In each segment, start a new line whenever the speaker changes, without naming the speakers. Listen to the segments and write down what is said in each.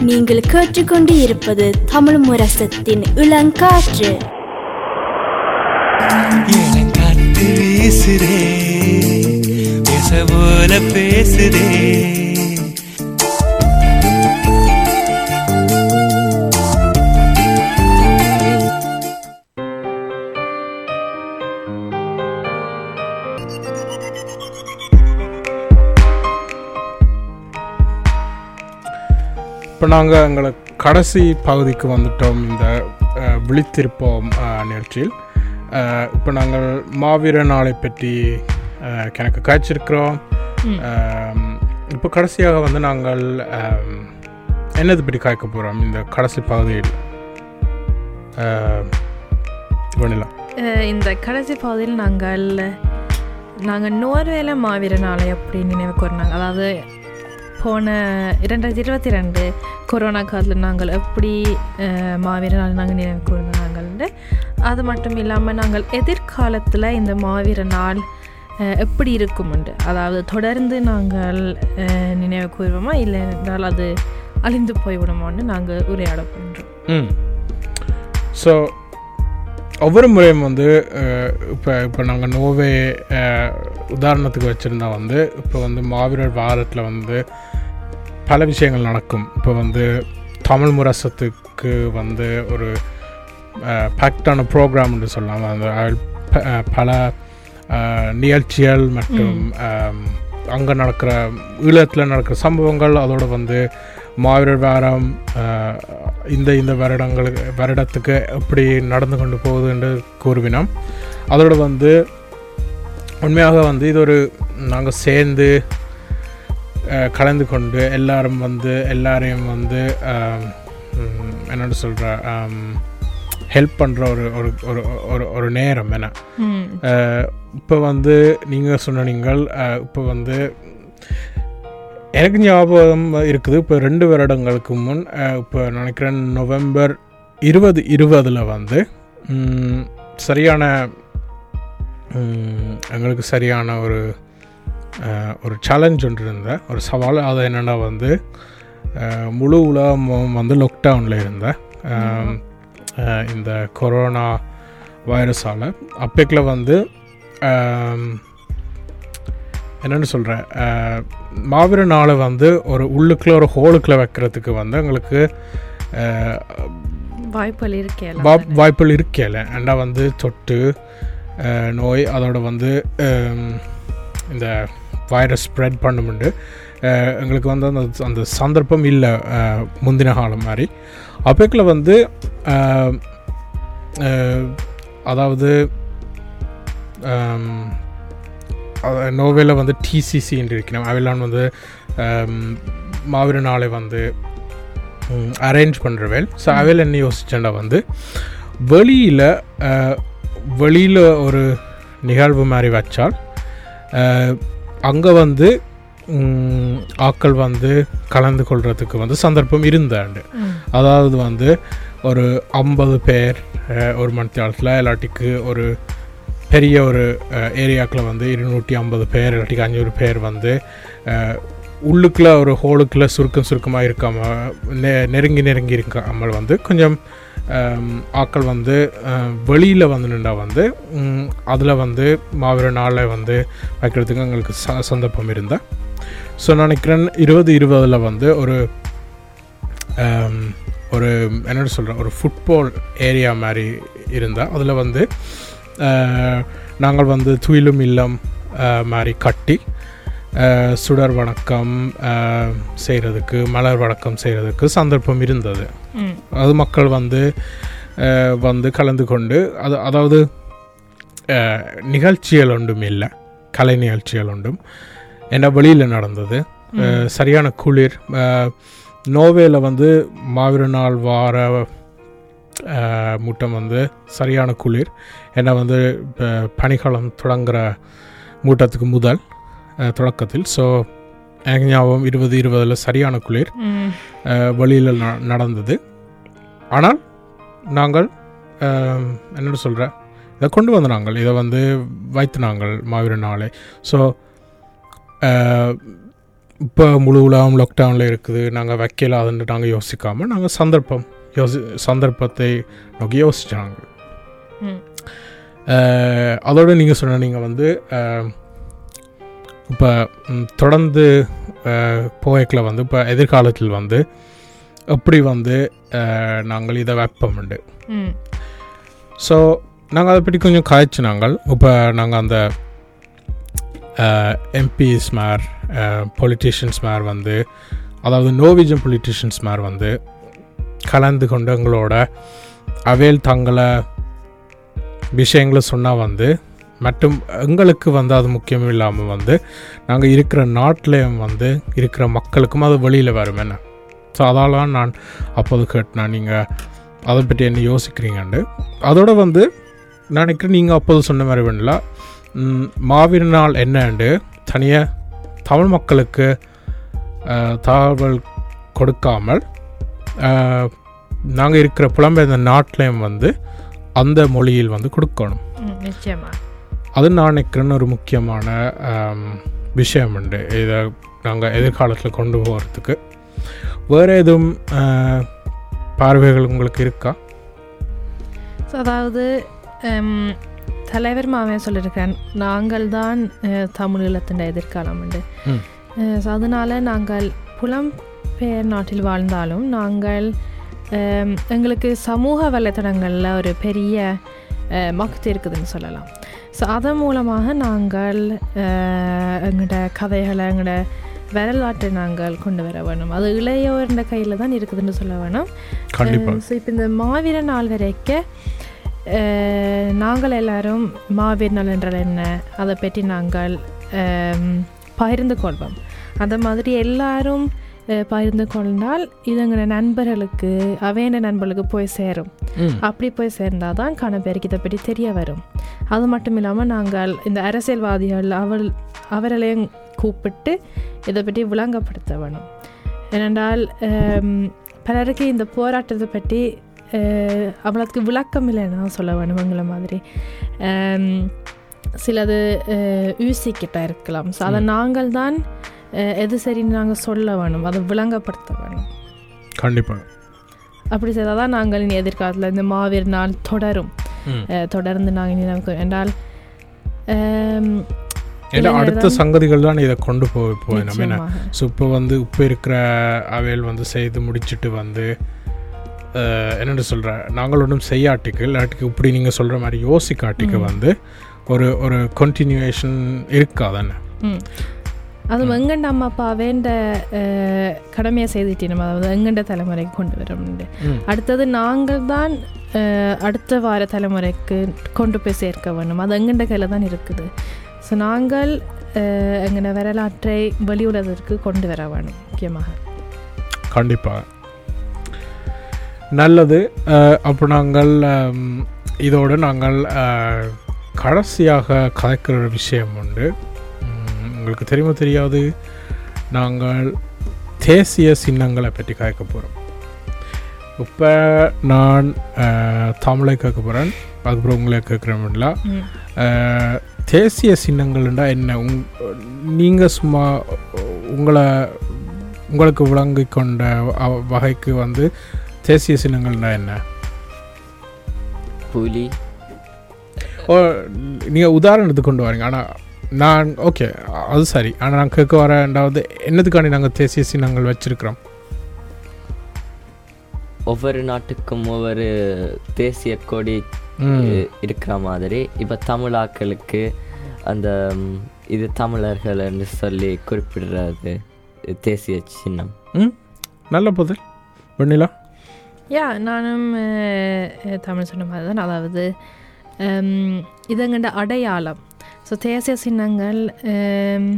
நீங்கள் கேட்டுக்கொண்டு இருப்பது தமிழ் முரசத்தின் இளங்காற்று.
இளங்காத்து வீசுதே பேச போல பேசுதே.
நாங்கள் எங்களை கடைசி பகுதிக்கு வந்துட்டோம் இந்த விழித்திருப்போம் நிகழ்ச்சியில். இப்போ நாங்கள் மாவீர நாளை பற்றி கணக்கு காய்ச்சிருக்கிறோம். இப்போ கடைசியாக வந்து நாங்கள் என்னது பற்றி காய்க்க போகிறோம் இந்த கடைசி பகுதியில்? வெண்ணிலா.
இந்த கடைசி பகுதியில் நாங்கள் நாங்கள் நோர்வேல மாவீர நாளை அப்படி நினைவு கூறினாங்க அதாவது போன இரண்டாயிரத்தி இருபத்தி ரெண்டு கொரோனா காலத்தில் நாங்கள் எப்படி மாவீர நாள் நாங்கள் நினைவு கூர்ந்தாங்கள்னு அது மட்டும் இல்லாமல் நாங்கள் எதிர்காலத்தில் இந்த மாவீர நாள் எப்படி எப்படி இருக்கும்ண்டு அதாவது தொடர்ந்து நாங்கள் நினைவு கூறுவோமா? இல்லை என்றால் அது அழிந்து போய்விடுமான்னு நாங்கள் உரையாட போன்றோம்
ஸோ ஒவ்வொரு முறையும் வந்து இப்போ இப்போ நாங்கள் நோவே உதாரணத்துக்கு வச்சுருந்தா வந்து இப்போ வந்து மாவீரர் வாரத்தில் வந்து பல விஷயங்கள் நடக்கும். இப்போ வந்து தமிழ் முரசத்துக்கு வந்து ஒரு பேக்டான ப்ரோக்ராம்னு சொல்லலாம். அந்த பல நிகழ்ச்சிகள் மற்றும் அங்கே நடக்கிற ஈழத்தில் நடக்கிற சம்பவங்கள் அதோட வந்து மாவீரர் வாரம் இந்த இந்த வருடங்களுக்கு வருடத்துக்கு எப்படி நடந்து கொண்டு போகுது என்று கூறுவினோம். அதோட வந்து உண்மையாக வந்து இது ஒரு நாங்கள் சேர்ந்து கலந்து கொண்டு எல்லாரும் வந்து எல்லாரையும் வந்து என்னோட சொல்கிற ஹெல்ப் பண்ணுற ஒரு ஒரு ஒரு ஒரு ஒரு நேரம் என்ன? இப்போ வந்து நீங்கள் சொன்ன நீங்கள் இப்போ வந்து எனக்கு ஞாபகம் இருக்குது. இப்போ ரெண்டு வருடங்களுக்கு முன் இப்போ நினைக்கிறேன் நவம்பர் இருபது இருபதில் வந்து சரியான எங்களுக்கு சரியான ஒரு ஒரு சேலஞ்ச் ஒன்று இருந்த ஒரு சவால். அது என்னென்னா வந்து முழு உலகமும் வந்து லாக்டவுனில் இருந்தேன். இந்த கொரோனா வைரஸால் அப்பேக்கில் வந்து என்னென்னு சொல்கிறேன் மாவீர நாளை வந்து ஒரு உள்ளுக்குள்ள ஒரு ஹோலுக்குள்ள வைக்கிறதுக்கு வந்து எங்களுக்கு
வாய்ப்புகள் இருக்கேன்
வா- வாய்ப்புகள் இருக்கல ஏண்டா வந்து தொட்டு நோய் அதோட வந்து இந்த வைரஸ் ஸ்ப்ரெட் பண்ணுமுண்டு. எங்களுக்கு வந்து அந்த அந்த சந்தர்ப்பம் இல்லை முந்தின காலம் மாதிரி அப்பேக்கில் வந்து அதாவது நோவேல வந்து டிசிசி என்று இருக்கிறோம். அவையெல்லாம் வந்து மாவீர நாளை வந்து அரேஞ்ச் பண்ணுறவேல் ஸோ அவையில் என்ன யோசிச்சேன்டா வந்து வெளியில் வெளியில் ஒரு நிகழ்வு மாதிரி வச்சால் அங்கே வந்து ம், ஆட்கள் வந்து கலந்து கொள்றதுக்கு வந்து சந்தர்ப்பம் இருந்தாண்டு. அதாவது வந்து ஒரு ஐம்பது பேர் ஒரு மணி நேரத்தில் இல்லாட்டிக்கு ஒரு பெரிய ஒரு ஏரியாக்கில் வந்து இருநூற்றி ஐம்பது பேர் இல்லாட்டிக்கு அஞ்சூறு பேர் வந்து உள்ளுக்குள்ள ஒரு ஹோலுக்குள்ள சுருக்கம் சுருக்கமாக இருக்காமல் நெ நெருங்கி நெருங்கி இருக்காமல் வந்து கொஞ்சம் ஆக்கள் ஆட்கள் வந்து வெளியில் வந்து நின்றா வந்து அதில் வந்து மாவீர நாளை வந்து வைக்கிறதுக்கு எங்களுக்கு ச சந்தர்ப்பம் இருந்தால் ஸோ நினைக்கிறேன் இருபது இருபதில் வந்து ஒரு ஒரு என்ன சொல்கிறேன் ஒரு ஃபுட்பால் ஏரியா மாதிரி இருந்தால் அதில் வந்து நாங்கள் வந்து துயிலும் இல்லம் மாதிரி கட்டி சுடர் வணக்கம் செய்கிறதுக்கு மலர் வணக்கம் செய்கிறதுக்கு சந்தர்ப்பம் இருந்தது. அது மக்கள் வந்து வந்து கலந்து கொண்டு அது அதாவது நிகழ்ச்சிகள் ஒன்றும் இல்லை. கலை நிகழ்ச்சிகள் ஒன்றும். என்ன வெளியில் நடந்தது? சரியான குளிர் நோவேல வந்து மாவீர நாள் வார மூட்டம் வந்து சரியான குளிர். ஏன்னா வந்து பனிக்காலம் தொடங்குற மூட்டத்துக்கு முதல் தொடக்கத்தில். ஸோ ஞாபகம் இருபது இருபதில் சரியான குளிர்
ம்.
வழியில் நடந்தது. ஆனால் நாங்கள் என்னோட சொல்கிற இதை கொண்டு வந்து நாங்கள் இதை வந்து வைத்து நாங்கள் மாவீர நாளை. ஸோ இப்போ முழு உலகம் லாக்டவுனில் இருக்குது நாங்கள் வைக்கலாதுன்னு நாங்கள் யோசிக்காமல் நாங்கள் சந்தர்ப்பம் யோசி சந்தர்ப்பத்தை நோக்கி. அஹ், அதோட நீங்கள் சொன்ன நீங்கள் வந்து இப்போ தொடர்ந்து போய்க்கில் வந்து இப்போ எதிர்காலத்தில் வந்து எப்படி வந்து நாங்கள் இதை வைப்போம்ண்டு
ம்.
ஸோ நாங்கள் அதை பற்றி கொஞ்சம் காய்ச்சி நாங்கள். இப்போ நாங்கள் அந்த எம்பிஸ் மேர் பொலிட்டிஷியன்ஸ் மேர் வந்து அதாவது நோவிஜன் பொலிட்டிஷியன்ஸ் மேர் வந்து கலந்து கொண்டு எங்களோட அவையில் தங்களை விஷயங்களை சொன்னால் வந்து மற்றும் எங்களுக்கு வந்து அது முக்கியம் இல்லாமல் வந்து நாங்கள் இருக்கிற நாட்டிலையும் வந்து இருக்கிற மக்களுக்கும் அது வெளியில் வரும் என்ன? ஸோ அதால தான் நான் அப்போது கேட்டேன். நீங்கள் அதை பற்றி என்ன யோசிக்கிறீங்கண்டு? அதோட வந்து நான் நினைக்கிறேன் நீங்கள் அப்போது சொன்ன மாதிரி வேணல மாவீர நாள் என்னண்டு? தனியாக தமிழ் மக்களுக்கு தகவல் கொடுக்காமல் நாங்கள் இருக்கிற புலம்பெயர்ந்த நாட்டிலையும் வந்து அந்த மொழியில் வந்து கொடுக்கணும்.
நிச்சயமாக
அது நான் நினைக்கிறேன்னு ஒரு முக்கியமான விஷயம் உண்டு இதை நாங்கள் எதிர்காலத்தில் கொண்டு போகிறதுக்கு வேறு எதுவும் பார்வைகள் உங்களுக்கு இருக்கா?
ஸோ அதாவது தலைவர் மாவே சொல்லியிருக்கிறேன் நாங்கள் தான் அஹ், தமிழீழத்தின் எதிர்காலம் உண்டு. ஸோ அதனால் நாங்கள் புலம்பெயர் நாட்டில் வாழ்ந்தாலும் நாங்கள் எங்களுக்கு சமூக வலைத்தளங்களில் ஒரு பெரிய அஹ், மக்தி இருக்குதுன்னு சொல்லலாம். ஸோ அதன் மூலமாக நாங்கள் எங்களோட கதைகளை எங்களோட வரலாற்றை நாங்கள் கொண்டு வர வேணும். அது இளையோர்ன்ற கையில் தான் இருக்குதுன்னு சொல்ல வேணும். ஸோ இப்போ இந்த மாவீர நாள் வரைக்கும் அஹ், நாங்கள் எல்லாரும் மாவீர நாள் என்றால் என்ன? அதை பற்றி நாங்கள் பகிர்ந்து கொள்வோம். அந்த மாதிரி எல்லாரும் பகிர்ந்து கொண்டால் இது எங்களோட நண்பர்களுக்கு அவையான நண்பர்களுக்கு போய் சேரும். அப்படி போய் சேர்ந்தால் தான் காண பேருக்கு இதை பற்றி தெரிய வரும். அது மட்டும் இல்லாமல் நாங்கள் இந்த அரசியல்வாதிகள் அவள் அவர்களையும் கூப்பிட்டு இதை பற்றி விளங்கப்படுத்த வேணும். ஏனென்றால் பலருக்கு இந்த போராட்டத்தை பற்றி அஹ், அவ்வளோத்துக்கு விளக்கம் இல்லைன்னு சொல்ல வேணும் எங்களை மாதிரி. சிலது யூசிக்கிட்ட இருக்கலாம். ஸோ அதை நாங்கள் தான் எது சரின்னு நாங்கள் சொல்ல வேணும். அதை விளங்கப்படுத்த வேணும்.
கண்டிப்பாக
அப்படி செய்தால் தான் நாங்கள் இனி எதிர்காலத்தில் இந்த மாவீர நாள் தொடரும். தொடர்ந்து நாங்கள் இனி நமக்கு என்றால்
அடுத்த சங்கதிகள் தான் இதை கொண்டு போய் போய் நம்ம என்ன. ஸோ இப்போ வந்து இப்போ இருக்கிற அவையல் வந்து செய்து முடிச்சிட்டு வந்து என்னென்னு சொல்கிற நாங்கள் ஒன்றும் செய்யாட்டிக்கு இல்லாட்டிக்கு இப்படி நீங்கள் சொல்கிற மாதிரி யோசிக்காட்டிக்கு. வந்து ஒரு ஒரு கண்டினியூவேஷன் இருக்காதானே
அதுவும் எங்கண்ட அம்மா அப்பா வேண்ட அஹ், கடமையை செய்துட்டு நம்ம அதாவது எங்கண்ட தலைமுறைக்கு கொண்டு வரோம்னு. அடுத்தது நாங்கள் தான் அடுத்த வார தலைமுறைக்கு கொண்டு போய் சேர்க்க வேணும். அது எங்கண்ட கையில் தான் இருக்குது. ஸோ நாங்கள் எங்கட வரலாற்றை வெளி உலகத்திற்கு கொண்டு வர வேணும் முக்கியமாக.
கண்டிப்பாக நல்லது. அப்போ நாங்கள் இதோடு நாங்கள் கடைசியாக கதைக்கிற ஒரு விஷயம் உண்டு. உங்களுக்கு தெரியுமா தெரியாது? நாங்கள் தேசிய சின்னங்களை பற்றி கதைக்க போகிறோம் இப்போ நான் தமிழை கேட்க போகிறேன் அதுக்கப்புறம் உங்களை. அஹ், தேசிய சின்னங்கள்னா என்ன? உங் நீங்கள் சும்மா உங்களை உங்களுக்கு விளங்கி கொண்ட வகைக்கு வந்து தேசிய சின்னங்கள்னா என்ன?
புலி.
ஓ நீங்கள் உதாரணத்துக்கு கொண்டு வரீங்க. ஆனால் நான் ஓகே அது சரி. ஆனால் நான் கேட்க வர ரெண்டாவது என்னதுக்காண்டி நாங்கள் தேசிய சின்னங்கள் வச்சிருக்கிறோம்?
ஒவ்வொரு நாட்டுக்கும் ஒவ்வொரு தேசிய கொடி இருக்கிற மாதிரி. இப்போ தமிழாக்களுக்கு அந்த இது தமிழர்கள்னு சொல்லி குறிப்பிடுறது தேசிய சின்னம்.
ம்? நல்ல பதில். வெண்ணிலா?
யா நானும் தமிழ் சொன்ன மாதிரி தான் அதாவது இதுங்கண்ட அடையாளம். ஸோ தேசிய சின்னங்கள் ஹம்,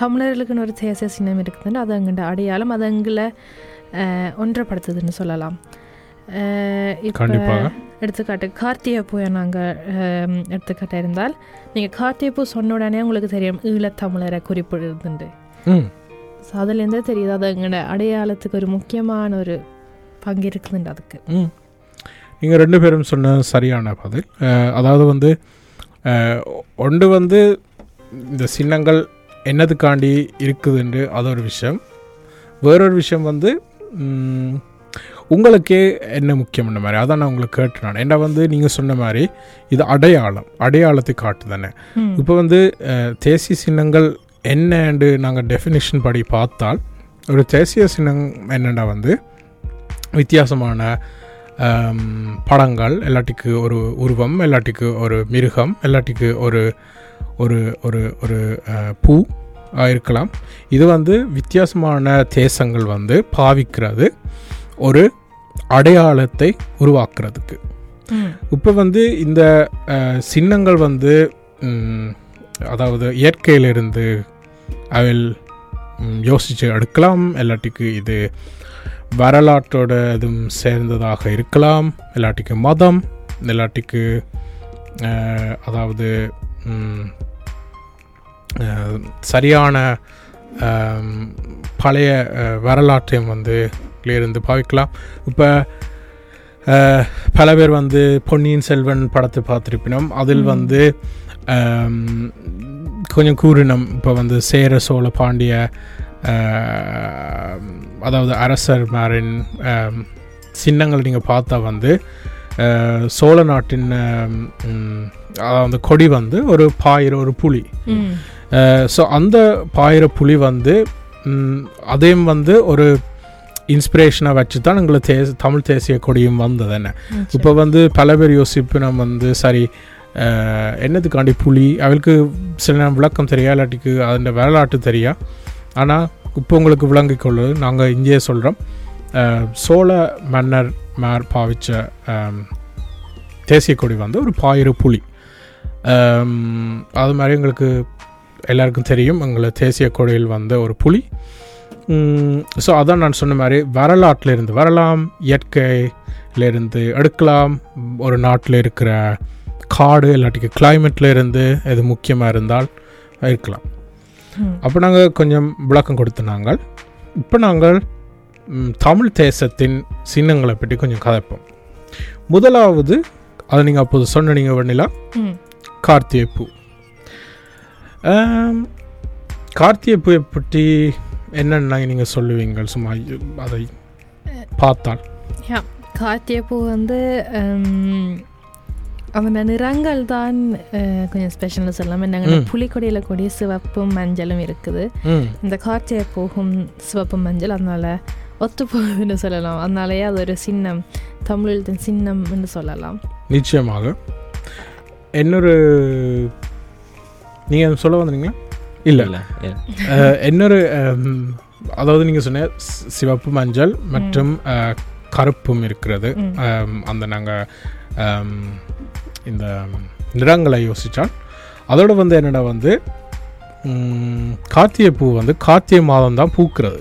தமிழர்களுக்குன்னு ஒரு தேசிய சின்னம் இருக்குதுன்னு அது எங்கண்ட அடையாளம் அது எங்களை அஹ், ஒன்றுபடுத்துதுன்னு சொல்லலாம். அஹ், இப்ப எடுத்துக்காட்டு கார்த்திகை பூவை நாங்கள் எடுத்துக்காட்டு இருந்தால் நீங்கள் கார்த்திகை பூ சொன்ன உடனே உங்களுக்கு தெரியும் ஈழத்தமிழரை குறிப்பிடுதுண்டு. ஸோ அதுலேருந்தே தெரியுது அது எங்களோட அடையாளத்துக்கு ஒரு முக்கியமான ஒரு பங்கு இருக்குதுண்டு அதுக்கு.
நீங்கள் ரெண்டு பேரும் சொன்ன சரியான பதில். அதாவது வந்து ஒன்று வந்து இந்த சின்னங்கள் என்னதுக்காண்டி இருக்குதுன்று அது ஒரு விஷயம். வேறொரு விஷயம் வந்து உங்களுக்கே என்ன முக்கியம்ன்ற மாதிரி? அதான் நான் உங்களுக்கு கேட்டு நான். ஏன்னா வந்து நீங்கள் சொன்ன மாதிரி இது அடையாளம் அடையாளத்தை காட்டு தானே. இப்போ வந்து தேசிய சின்னங்கள் என்னன்னு நாங்கள் டெஃபினிஷன் படி பார்த்தால் ஒரு தேசிய சின்னம் என்னென்னா வந்து வித்தியாசமான படங்கள் எல்லாட்டிக்கு ஒரு உருவம் எல்லாட்டிக்கு ஒரு மிருகம் எல்லாட்டிக்கு ஒரு ஒரு ஒரு ஒரு பூ இருக்கலாம் இது வந்து வித்தியாசமான தேசங்கள் வந்து பாவிக்கிறது ஒரு அடையாளத்தை உருவாக்குறதுக்கு. இப்போ வந்து இந்த சின்னங்கள் வந்து அதாவது இயற்கையிலிருந்து அவில் யோசிச்சு எடுக்கலாம் இல்லாட்டிக்கு இது வரலாற்றோட இதுவும் சேர்ந்ததாக இருக்கலாம். இல்லாட்டிக்கு மதம் இல்லாட்டிக்கு அதாவது சரியான பழைய வரலாற்றையும் வந்து இருந்து பாவிக்கலாம். இப்போ பல பேர் வந்து பொன்னியின் செல்வன் படத்தை பார்த்துருப்பினோம். அதில்.
வந்து
கொஞ்சம் கூறினம். இப்போ வந்து சேர சோழ பாண்டிய அதாவது அரசர்மாரின் சின்னங்கள் நீங்கள் பார்த்தா வந்து சோழ நாட்டின் அதாவது கொடி வந்து ஒரு பாயிர ஒரு புலி. ஸோ அந்த பாயிர புலி வந்து அதையும் வந்து ஒரு இன்ஸ்பிரேஷனாக வச்சு தான் எங்களை தே தமிழ் தேசிய கொடியும் வந்தது என்ன. இப்போ வந்து பல பேர் யோசிப்பு நம்ம வந்து சரி அஹ், என்னத்துக்காண்டி புலி? அவளுக்கு சில நேரம் விளக்கம் தெரியா? இல்லாட்டிக்கு அதன் வரலாற்று தெரியா? ஆனால் இப்போ உங்களுக்கு விளங்கிக் கொள்ளுது நாங்கள் இங்கேயே சொல்கிறோம் சோழ மன்னர் மேர் பாவிச்ச தேசிய கொடி வந்து ஒரு பாயிரு புலி. அது மாதிரி எங்களுக்கு எல்லாருக்கும் தெரியும். எங்களை தேசிய கொடியில் வந்த ஒரு புலி. ஸோ அதான் நான் சொன்ன மாதிரி வரலாற்றில் இருந்து வரலாம் இயற்கையிலிருந்து எடுக்கலாம் ஒரு நாட்டில் இருக்கிற காடு இல்லாட்டிக்கு கிளைமேட்டில் இருந்து எது முக்கியமாக இருந்தால் இருக்கலாம். அப்போ நாங்கள் கொஞ்சம் விளக்கம் கொடுத்த நாங்கள் இப்போ நாங்கள் தமிழ் தேசத்தின் சின்னங்களை பற்றி கொஞ்சம் கதைப்போம். முதலாவது அதை நீங்கள் அப்போது சொன்னீங்க வெண்ணிலா. கார்த்திகை பூ. கார்த்திகை பூவை பற்றி என்னென்ன நீங்கள் சொல்லுவீங்க சும்மா அதை பார்த்தால்.
கார்த்திகை பூ வந்து அவன நிறங்கள் தான் கொஞ்சம் ஸ்பெஷல்னு சொல்லலாம். என்னங்க
ம்.
புலிக்கொடியில் கொடி சிவப்பும் மஞ்சளும் இருக்குது. இந்த கார்த்திகை பூவும் சிவப்பு மஞ்சள் அதனால ஒத்து போகுதுன்னு சொல்லலாம். அதனாலயே அது ஒரு சின்னம் தமிழ் சின்னம்னு சொல்லலாம்.
நிச்சயமாக. இன்னொரு நீங்கள் சொல்ல வந்தீங்களா? இல்லை.
இல்லை
இன்னொரு அதாவது நீங்கள் சொன்ன சிவப்பு மஞ்சள் மற்றும் கருப்பும் இருக்கிறது. அந்த நாங்கள் இந்த நிறங்களை யோசித்தால் அதோட வந்து என்னடா வந்து கார்த்திகை பூ வந்து கார்த்திகை மாதம் தான் பூக்கிறது.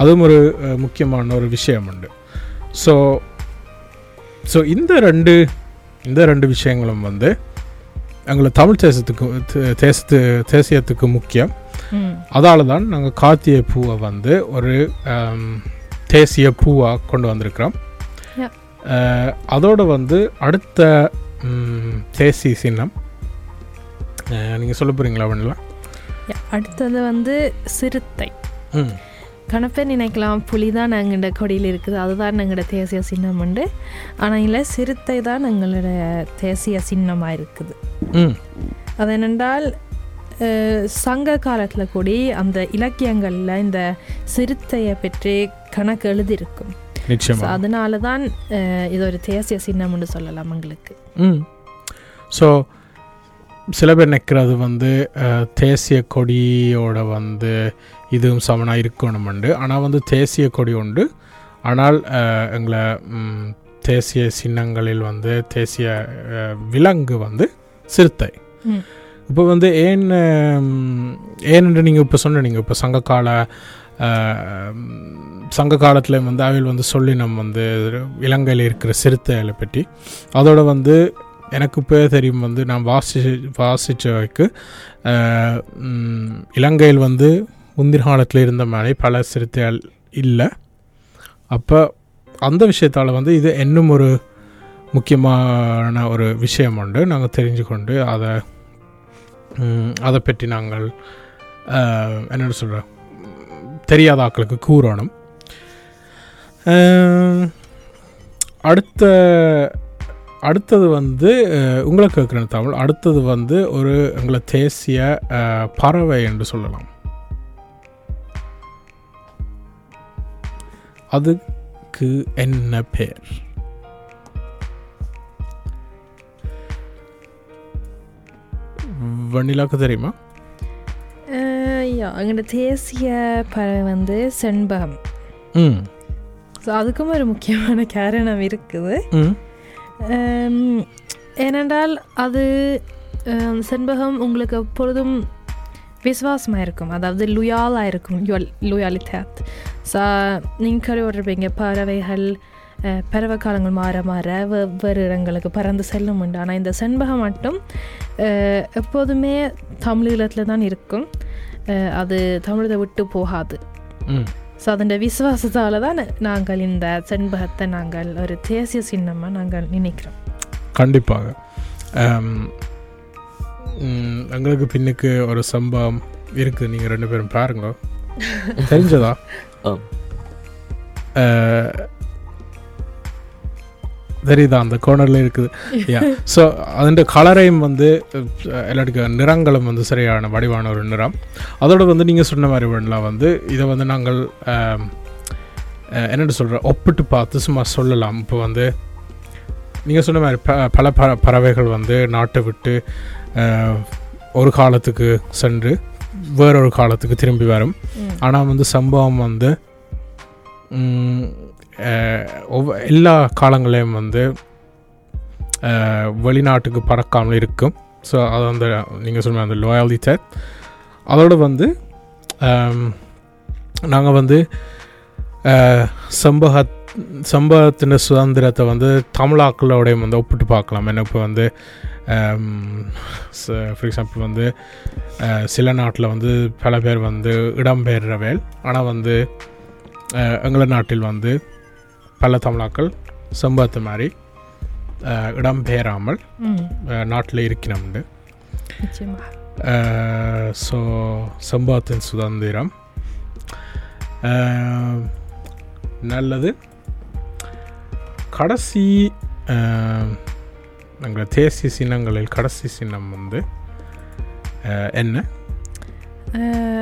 அதுவும் ஒரு முக்கியமான ஒரு விஷயம் உண்டு. ஸோ ஸோ இந்த ரெண்டு இந்த ரெண்டு விஷயங்களும் வந்து எங்களை தமிழ் தேசத்துக்கு தேசத்து தேசியத்துக்கு முக்கியம். அதால தான் நாங்கள் கார்த்திகை பூவை வந்து ஒரு தேசிய பூவாக கொண்டு வந்திருக்கிறோம். அதோட வந்து அடுத்த தேசிய சின்னம். நீங்கள் சொல்ல போகிறீங்களா பண்ணலாம்
அடுத்தது வந்து சிறுத்தை.
ம்.
கணப்பே நினைக்கலாம் புலி தான் எங்கள்ட கொடியில் இருக்குது அதுதான் எங்களோட தேசிய சின்னம் உண்டு. ஆனால் இல்லை சிறுத்தை தான் எங்களோட தேசிய சின்னமாக இருக்குது.
ம்.
அது என்னென்றால் சங்க காலத்தில் கூடி அந்த இலக்கியங்களில் இந்த சிறுத்தையை பற்றி கணக்கு எழுதியிருக்கும். அதனால தான் இது ஒரு தேசிய சின்னம்னு சொல்லலாம் எங்களுக்கு.
ம். ஸோ சில பேர் நிற்கிறது வந்து தேசிய கொடியோட வந்து இதுவும் சமனாக இருக்கணும்ண்டு. ஆனால் வந்து தேசிய கொடி உண்டு. ஆனால் எங்களை தேசிய சின்னங்களில் வந்து தேசிய விலங்கு வந்து சிறுத்தை. இப்போ வந்து ஏன் ம், நீங்கள் இப்போ சொன்னீங்க. இப்போ சங்ககால சங்க காலத்தில் வந்து அவையில் வந்து சொல்லி நம்ம வந்து இலங்கையில் இருக்கிற சிறுத்தைகளை பற்றி. அதோட வந்து எனக்கு இப்போ தெரியும் வந்து நான் வாசி வாசித்தவைக்கு இலங்கையில் வந்து முந்தின காலத்தில் இருந்த மாதிரி பல சிறுத்தைகள் இல்லை. அப்போ அந்த விஷயத்தால் வந்து இது இன்னும் ஒரு முக்கியமான ஒரு விஷயம் உண்டு. நாங்கள் தெரிஞ்சு கொண்டு அதை அதை பற்றி நாங்கள் என்னென்னு சொல்கிறோம் தெரியாத ஆட்களுக்கு கூறணும். அடுத்த அடுத்தது வந்து உங்களை கேட்குறேன் தமிழ். அடுத்தது வந்து ஒரு எங்களை தேசிய பறவை என்று சொல்லலாம். அதுக்கு என்ன பேர்? வண்ணிலாக்கு தெரியுமா?
யா எங்களோட தேசிய பறவை வந்து செண்பகம்.
ம்.
ஸோ அதுக்கும் ஒரு முக்கியமான காரணம் இருக்குது. ஏனென்றால் அது செண்பகம் உங்களுக்கு எப்பொழுதும் விசுவாசமாக இருக்கும். அதாவது லுயாலாக இருக்கும். லுயாலித்தேத் ஸோ நீங்கள் கேள்விப்பட்டிருப்பீங்க பறவைகள் பறவை காலங்கள் மாற மாற வெவ்வேறு இடங்களுக்கு பறந்து செல்லும் உண்டு. ஆனால் இந்த செண்பகம் மட்டும் எப்போதுமே தமிழீழத்தில் தான் இருக்கும். அது தமிழத்தை விட்டு போகாது.
ம்.
ஸோ அதன் விசுவாசத்தால் தான் நாங்கள் இந்த செண்பகத்தை நாங்கள் ஒரு தேசிய சின்னமாக நாங்கள் நினைக்கிறோம்.
கண்டிப்பாக. எங்களுக்கு பின்னுக்கு ஒரு சம்பவம் இருக்குது நீங்கள் ரெண்டு பேரும் பாருங்க. தெரிஞ்சதா? தெரியுதா? அந்த கோணரில் இருக்குது. ஸோ அதன் கலரையும் வந்து எல்லாருக்கு நிறங்களும் வந்து சரியான வடிவான ஒரு நிறம். அதோட வந்து நீங்கள் சொன்ன மாதிரி வேணலாம் வந்து இதை வந்து நாங்கள் என்னென்னு சொல்கிற ஒப்பிட்டு பார்த்து சும்மா சொல்லலாம். இப்போ வந்து நீங்கள் சொன்ன மாதிரி ப பல ப பறவைகள் வந்து நாட்டை விட்டு ஒரு காலத்துக்கு சென்று வேறொரு காலத்துக்கு திரும்பி வரும். ஆனால் வந்து சம்பவம் வந்து ஒவ்வொ எல்லா காலங்களையும் வந்து வெளிநாட்டுக்கு பறக்காமல் இருக்கும். ஸோ அது அந்த நீங்கள் சொன்ன அந்த லோயாலிட்டி அதோடு வந்து நாங்கள் வந்து சம்பகத் சம்பக சுதந்திரத்தை வந்து தமிழாக்களோடையும் வந்து ஒப்பிட்டு பார்க்கலாம். ஏன்னா இப்போ வந்து ஃபார் எக்ஸாம்பிள் வந்து சில நாட்டில் வந்து பல பேர் வந்து இடம்பெயர்றவேல் ஆனால் வந்து எங்கள நாட்டில் வந்து பல தமிழாக்கள் சம்பவத்தை மாதிரி அஹ், இடம்பெயராமல் நாட்டில் இருக்கிறோம்ண்டு
நிச்சயமாக
ஸோ சம்பவத்தின் சுதந்திரம். நல்லது. கடைசி எங்கள் தேசிய சின்னங்களில் கடைசி சின்னம் வந்து என்ன?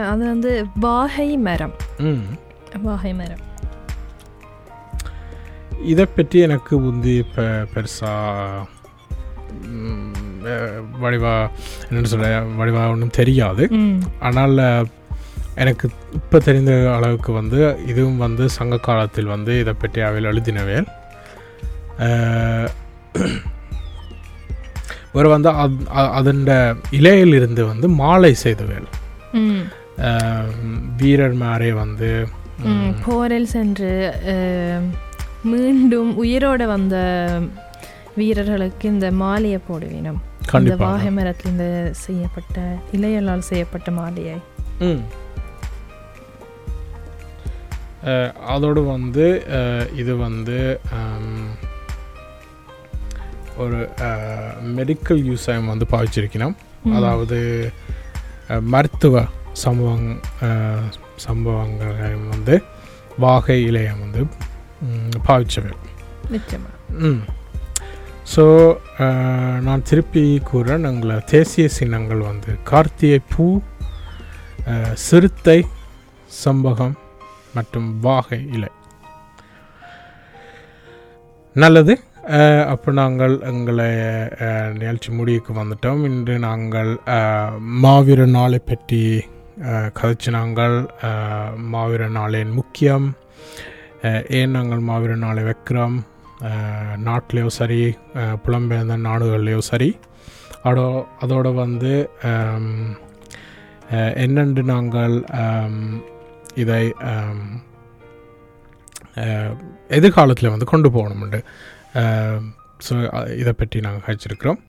அது வந்து வாகை மரம். வாகை மரம்.
இதை பற்றி எனக்கு முந்தி இப்போ பெருசாக வடிவா என்னென்னு சொல்ல வடிவா ஒன்றும் தெரியாது. ஆனால் எனக்கு இப்போ தெரிந்த அளவுக்கு வந்து இதுவும் வந்து சங்க காலத்தில் வந்து இதை பற்றி அவையில் எழுதினவேல். ஒரு வந்து அதன் இலையிலிருந்து வந்து மாலை செய்தவேல்.
ம்.
அஹ், வீரர்மாரே வந்து
போரில் சென்று மீண்டும் உயிரோட வந்த வீரர்களுக்கு இந்த மாலையை போடுவினம். இந்த வாகை மரத்திலிருந்து செய்யப்பட்ட இலையலால் செய்யப்பட்ட மாலையை.
அதோடு வந்து இது வந்து ஒரு மெடிக்கல் யூஸாக வந்து பாவிச்சிருக்கணும். அதாவது மருத்துவ சம்பவங் அஹ், சம்பவங்களையும் வந்து வாகை இலையம் வந்து பாவிச்சவர் ம் ஸோ நான் திருப்பி கூறேன் எங்களை தேசிய சின்னங்கள் வந்து கார்த்திகை பூ சிறுத்தை சம்பகம் மற்றும் வாகை இலை நல்லது அப்போ நாங்கள் எங்களை நிகழ்ச்சி முடிவுக்கு வந்துட்டோம் இன்று நாங்கள் மாவீர நாளை பற்றி கதைச்சு நாங்கள் மாவீர நாளின் முக்கியம் ஏனங்கள் ஏன் நாங்கள் மாவீர நாளை வைக்கிறோம்? நாட்டிலையும் சரி புலம்பெயர்ந்த நாடுகள்லையோ சரி. அதோ அதோடு வந்து என்னென்று நாங்கள் இதை எதிர்காலத்தில் வந்து கொண்டு போகணும்ண்டு. ஸோ இதை பற்றி நாங்கள் கழிச்சிருக்கிறோம்.